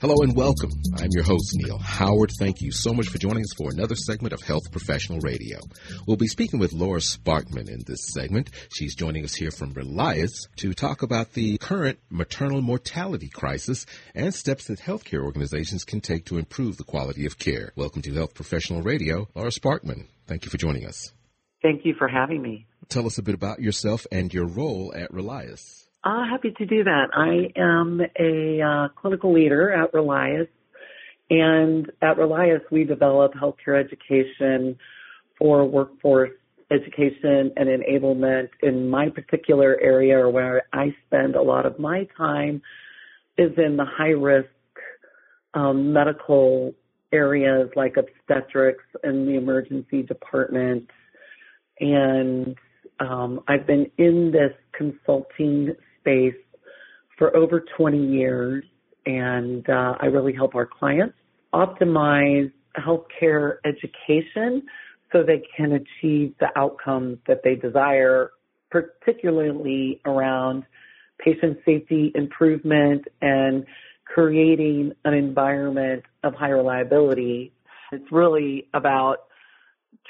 Hello and welcome. I'm your host, Neil Howard. Thank you so much for joining us for another segment of Health Professional Radio. We'll be speaking with Lora Sparkman in this segment. She's joining us here from Relias to talk about the current maternal mortality crisis and steps that healthcare organizations can take to improve the quality of care. Welcome to Health Professional Radio. Lora Sparkman, thank you for joining us. Thank you for having me. Tell us a bit about yourself and your role at Relias. Uh, happy to do that. I am a uh, clinical leader at Relias, and at Relias we develop healthcare education for workforce education and enablement. In my particular area, or where I spend a lot of my time, is in the high risk um, medical areas like obstetrics and the emergency department. And um, I've been in this consulting space for over 20 years, and uh, I really help our clients optimize healthcare education so they can achieve the outcomes that they desire, particularly around patient safety improvement and creating an environment of high reliability. It's really about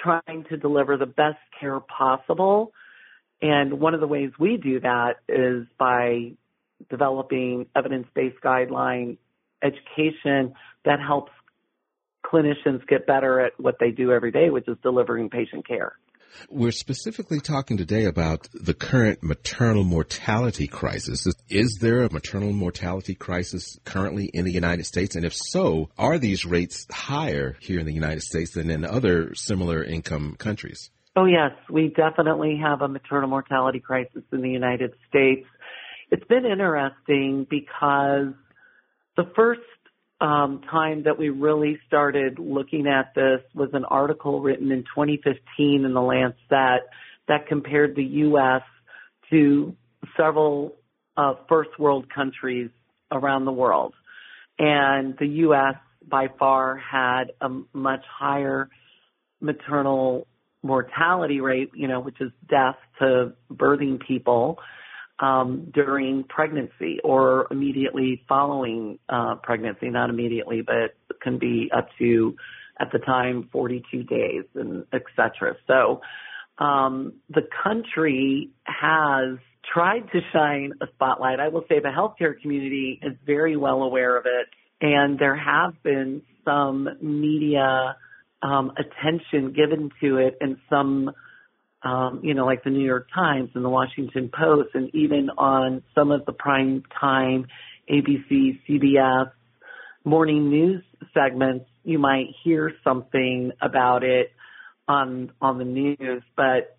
trying to deliver the best care possible and one of the ways we do that is by developing evidence-based guideline education that helps clinicians get better at what they do every day, which is delivering patient care. We're specifically talking today about the current maternal mortality crisis. Is there a maternal mortality crisis currently in the United States? And if so, are these rates higher here in the United States than in other similar income countries? Oh, yes, we definitely have a maternal mortality crisis in the United States. It's been interesting because the first um, time that we really started looking at this was an article written in 2015 in the Lancet that compared the U.S. to several uh, first world countries around the world. And the U.S. by far had a much higher maternal mortality rate, you know, which is death to birthing people um, during pregnancy or immediately following uh, pregnancy, not immediately, but can be up to at the time 42 days and et cetera. So um, the country has tried to shine a spotlight. I will say the healthcare community is very well aware of it, and there have been some media um, attention given to it and some, um, you know, like the New York Times and the Washington Post, and even on some of the prime time ABC, CBS morning news segments, you might hear something about it on on the news, but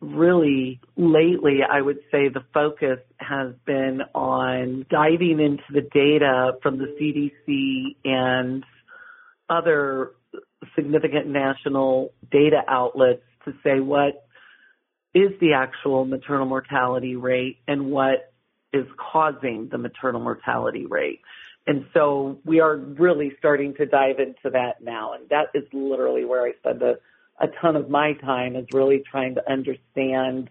really lately I would say the focus has been on diving into the data from the CDC and other significant national data outlets to say what is the actual maternal mortality rate and what is causing the maternal mortality rate. And so we are really starting to dive into that now. And that is literally where I spend a, a ton of my time is really trying to understand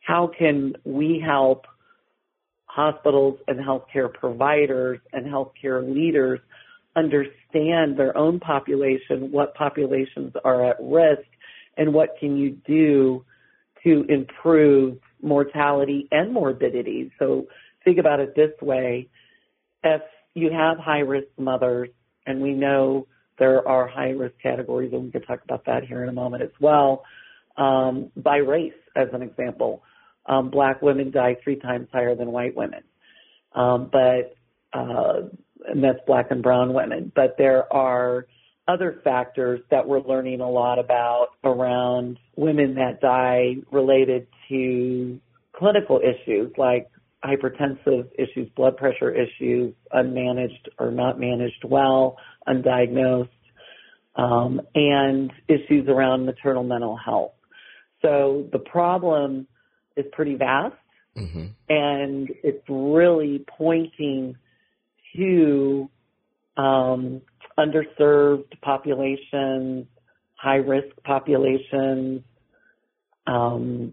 how can we help hospitals and healthcare providers and healthcare leaders understand their own population, what populations are at risk, and what can you do to improve mortality and morbidity. So think about it this way. If you have high risk mothers, and we know there are high risk categories, and we can talk about that here in a moment as well, um, by race, as an example. Um, black women die three times higher than white women. Um, but uh, and that's black and brown women. But there are other factors that we're learning a lot about around women that die related to clinical issues like hypertensive issues, blood pressure issues, unmanaged or not managed well, undiagnosed, um, and issues around maternal mental health. So the problem is pretty vast, mm-hmm. and it's really pointing to um, underserved populations, high risk populations, um,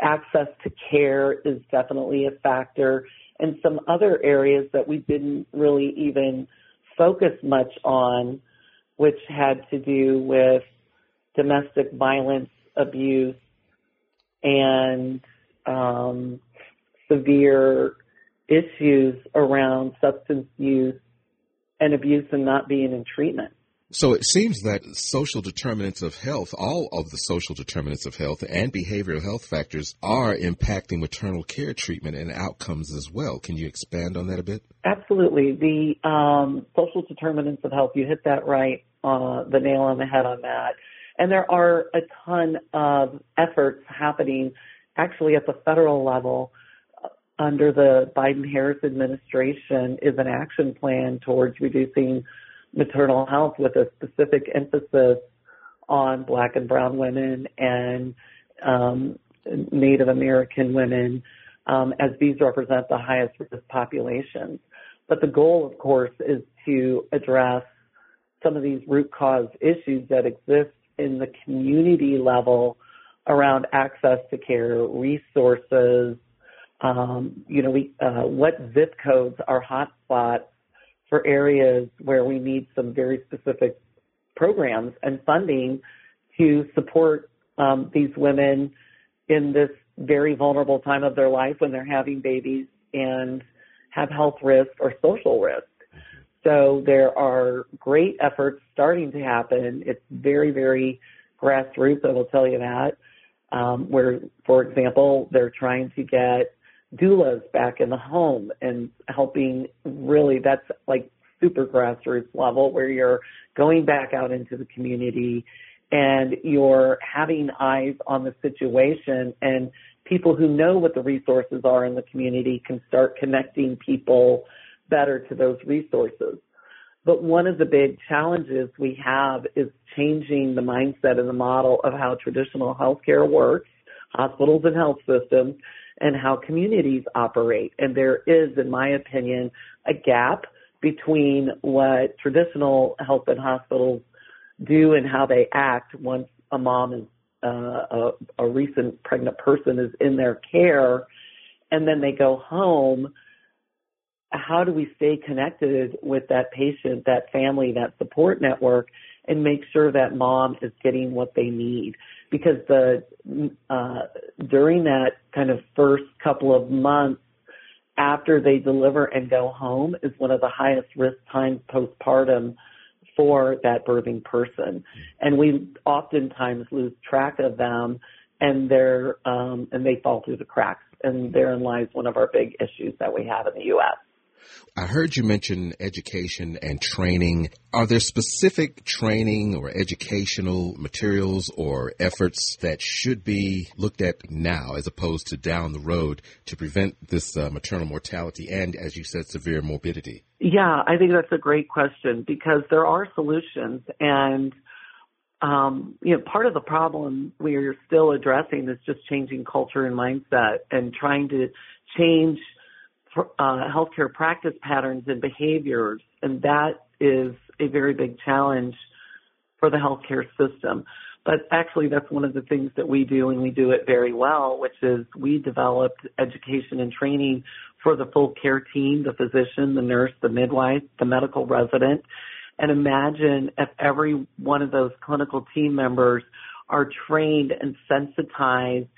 access to care is definitely a factor, and some other areas that we didn't really even focus much on, which had to do with domestic violence, abuse, and um, severe issues around substance use and abuse and not being in treatment. So it seems that social determinants of health, all of the social determinants of health and behavioral health factors are impacting maternal care treatment and outcomes as well. Can you expand on that a bit? Absolutely. The um, social determinants of health, you hit that right, uh, the nail on the head on that. And there are a ton of efforts happening actually at the federal level under the Biden Harris administration is an action plan towards reducing maternal health with a specific emphasis on black and brown women and um, Native American women, um, as these represent the highest risk populations. But the goal, of course, is to address some of these root cause issues that exist in the community level around access to care, resources, um, you know, we, uh, what zip codes are hotspots for areas where we need some very specific programs and funding to support um, these women in this very vulnerable time of their life when they're having babies and have health risk or social risk. So there are great efforts starting to happen. It's very, very grassroots, I will tell you that. Um, where, for example, they're trying to get doulas back in the home and helping really that's like super grassroots level where you're going back out into the community and you're having eyes on the situation and people who know what the resources are in the community can start connecting people better to those resources. But one of the big challenges we have is changing the mindset and the model of how traditional healthcare works, hospitals and health systems, and how communities operate. And there is, in my opinion, a gap between what traditional health and hospitals do and how they act once a mom is uh, a, a recent pregnant person is in their care and then they go home how do we stay connected with that patient that family that support network and make sure that mom is getting what they need because the uh, during that kind of first couple of months after they deliver and go home is one of the highest risk times postpartum for that birthing person. And we oftentimes lose track of them and they're um, and they fall through the cracks. And therein lies one of our big issues that we have in the US. I heard you mention education and training. Are there specific training or educational materials or efforts that should be looked at now as opposed to down the road to prevent this uh, maternal mortality and, as you said, severe morbidity? Yeah, I think that's a great question because there are solutions and um, you know, part of the problem we're still addressing is just changing culture and mindset and trying to change uh, healthcare practice patterns and behaviors, and that is a very big challenge for the healthcare system. But actually, that's one of the things that we do, and we do it very well, which is we developed education and training for the full care team, the physician, the nurse, the midwife, the medical resident. And imagine if every one of those clinical team members are trained and sensitized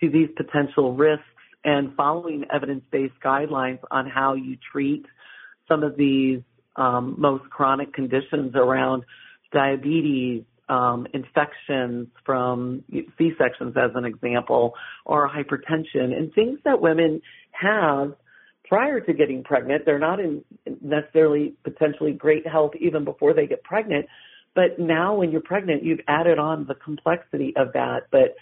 to these potential risks and following evidence-based guidelines on how you treat some of these um, most chronic conditions around diabetes, um, infections from C-sections as an example, or hypertension, and things that women have prior to getting pregnant. They're not in necessarily potentially great health even before they get pregnant, but now when you're pregnant, you've added on the complexity of that. But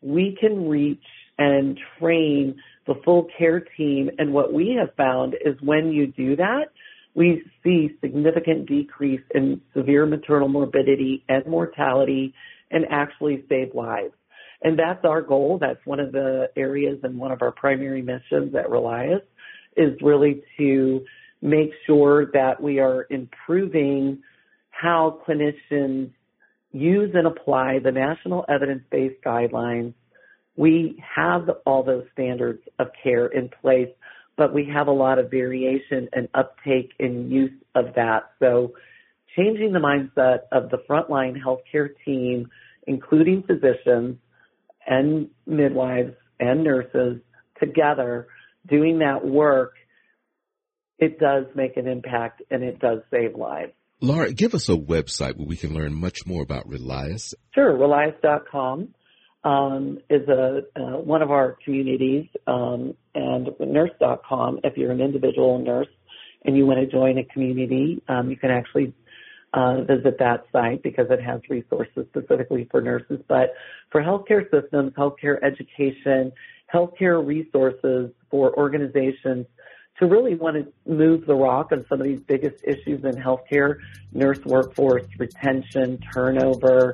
we can reach and train the full care team. And what we have found is when you do that, we see significant decrease in severe maternal morbidity and mortality and actually save lives. And that's our goal. That's one of the areas and one of our primary missions at Relias is really to make sure that we are improving how clinicians use and apply the national evidence-based guidelines we have all those standards of care in place, but we have a lot of variation and uptake and use of that. So changing the mindset of the frontline healthcare team, including physicians and midwives and nurses together doing that work, it does make an impact and it does save lives. Lora, give us a website where we can learn much more about Relias. Sure, Relias.com um, is a uh, one of our communities, um, and Nurse.com. If you're an individual nurse and you want to join a community, um, you can actually uh, visit that site because it has resources specifically for nurses. But for healthcare systems, healthcare education, healthcare resources for organizations to really want to move the rock on some of these biggest issues in healthcare, nurse workforce retention, turnover,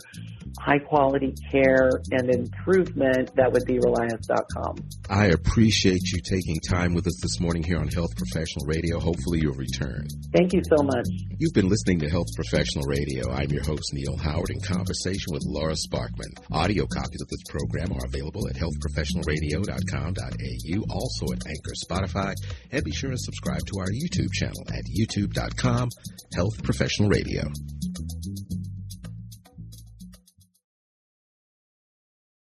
high quality care and improvement, that would be Relias.com. I appreciate you taking time with us this morning here on Health Professional Radio. Hopefully you'll return. Thank you so much. You've been listening to Health Professional Radio. I'm your host, Neil Howard, in conversation with Lora Sparkman. Audio copies of this program are available at healthprofessionalradio.com.au, also at Anchor, Spotify, and be sure to subscribe to our YouTube channel at youtube.com, Health Professional Radio.